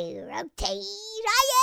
I rotate, I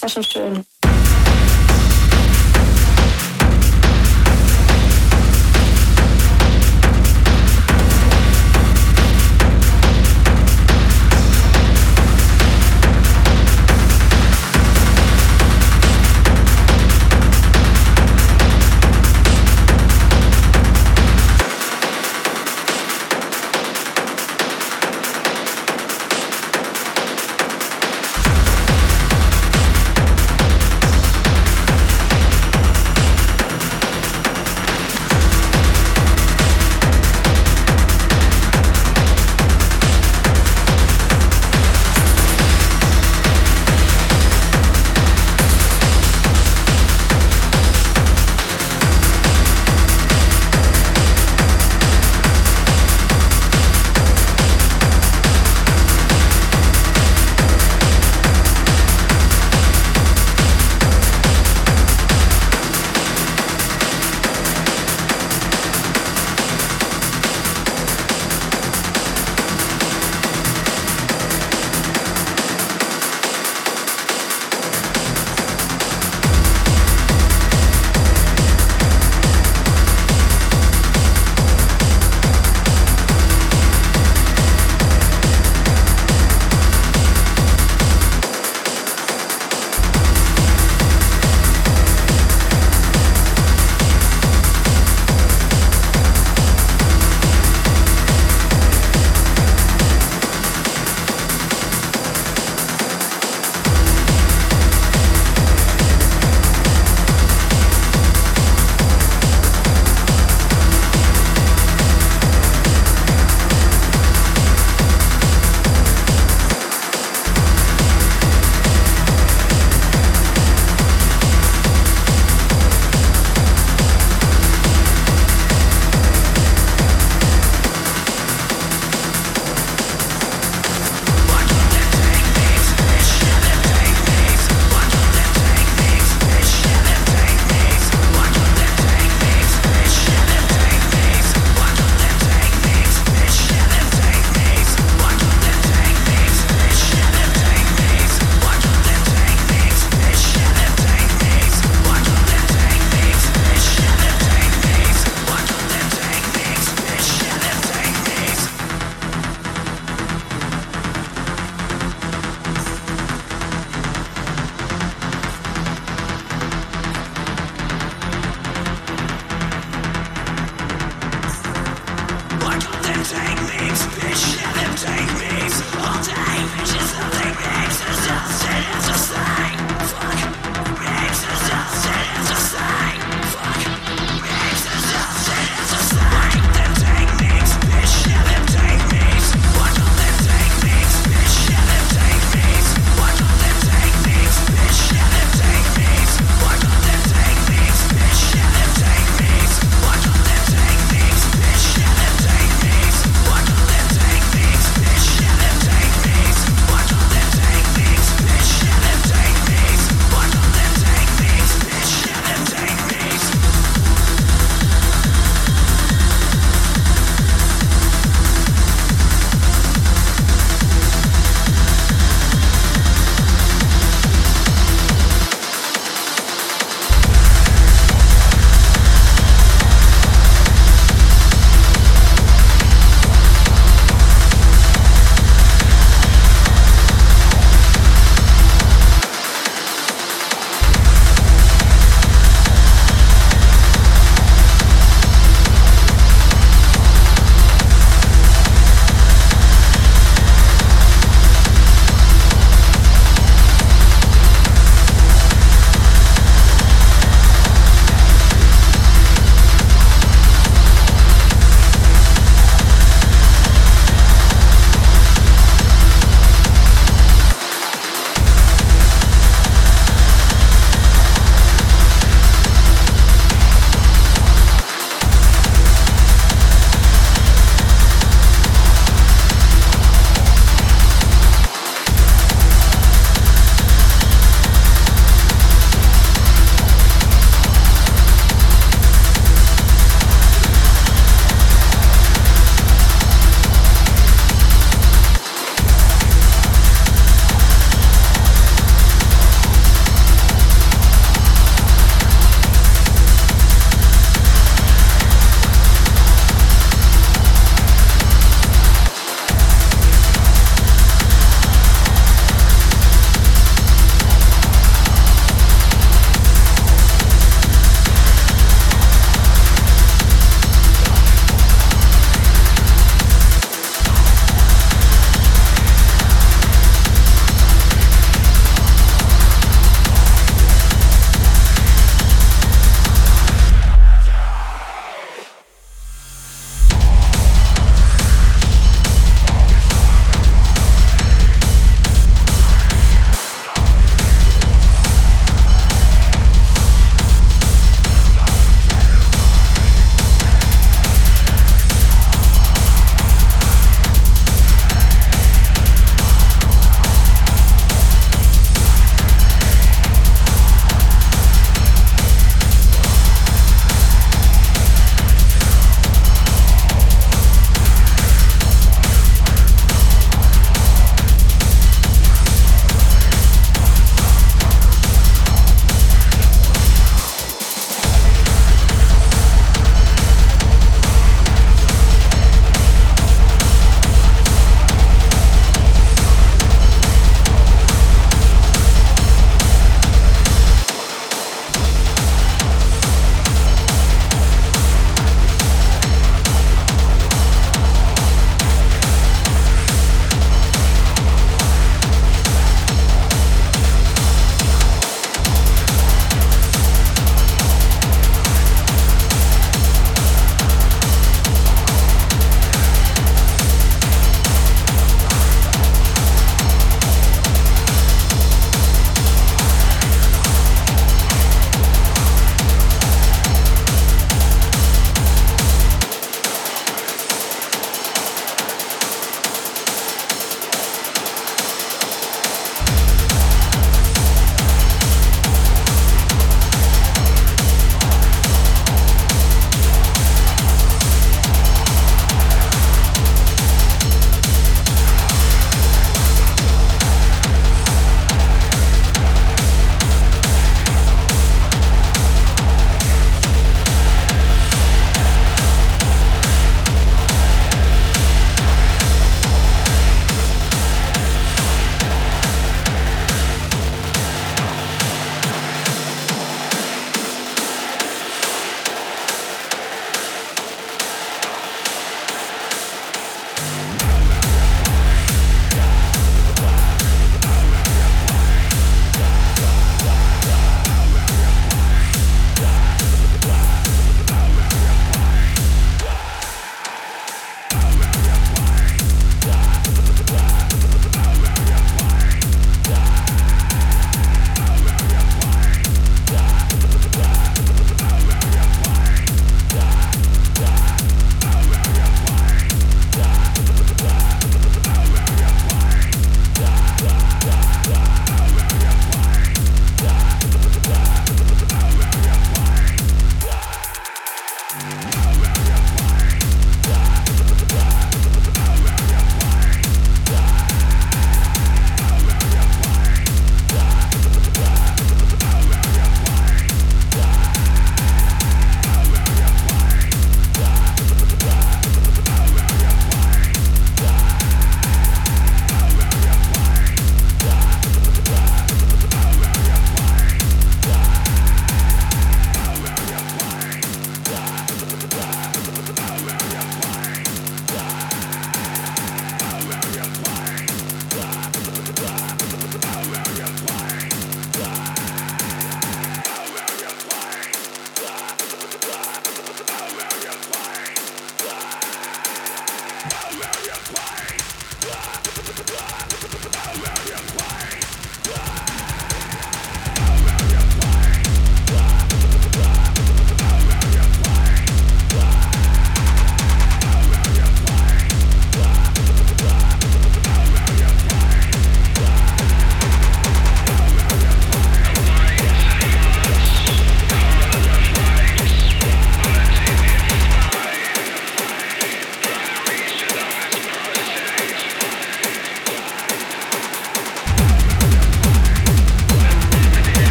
Das war schon schön.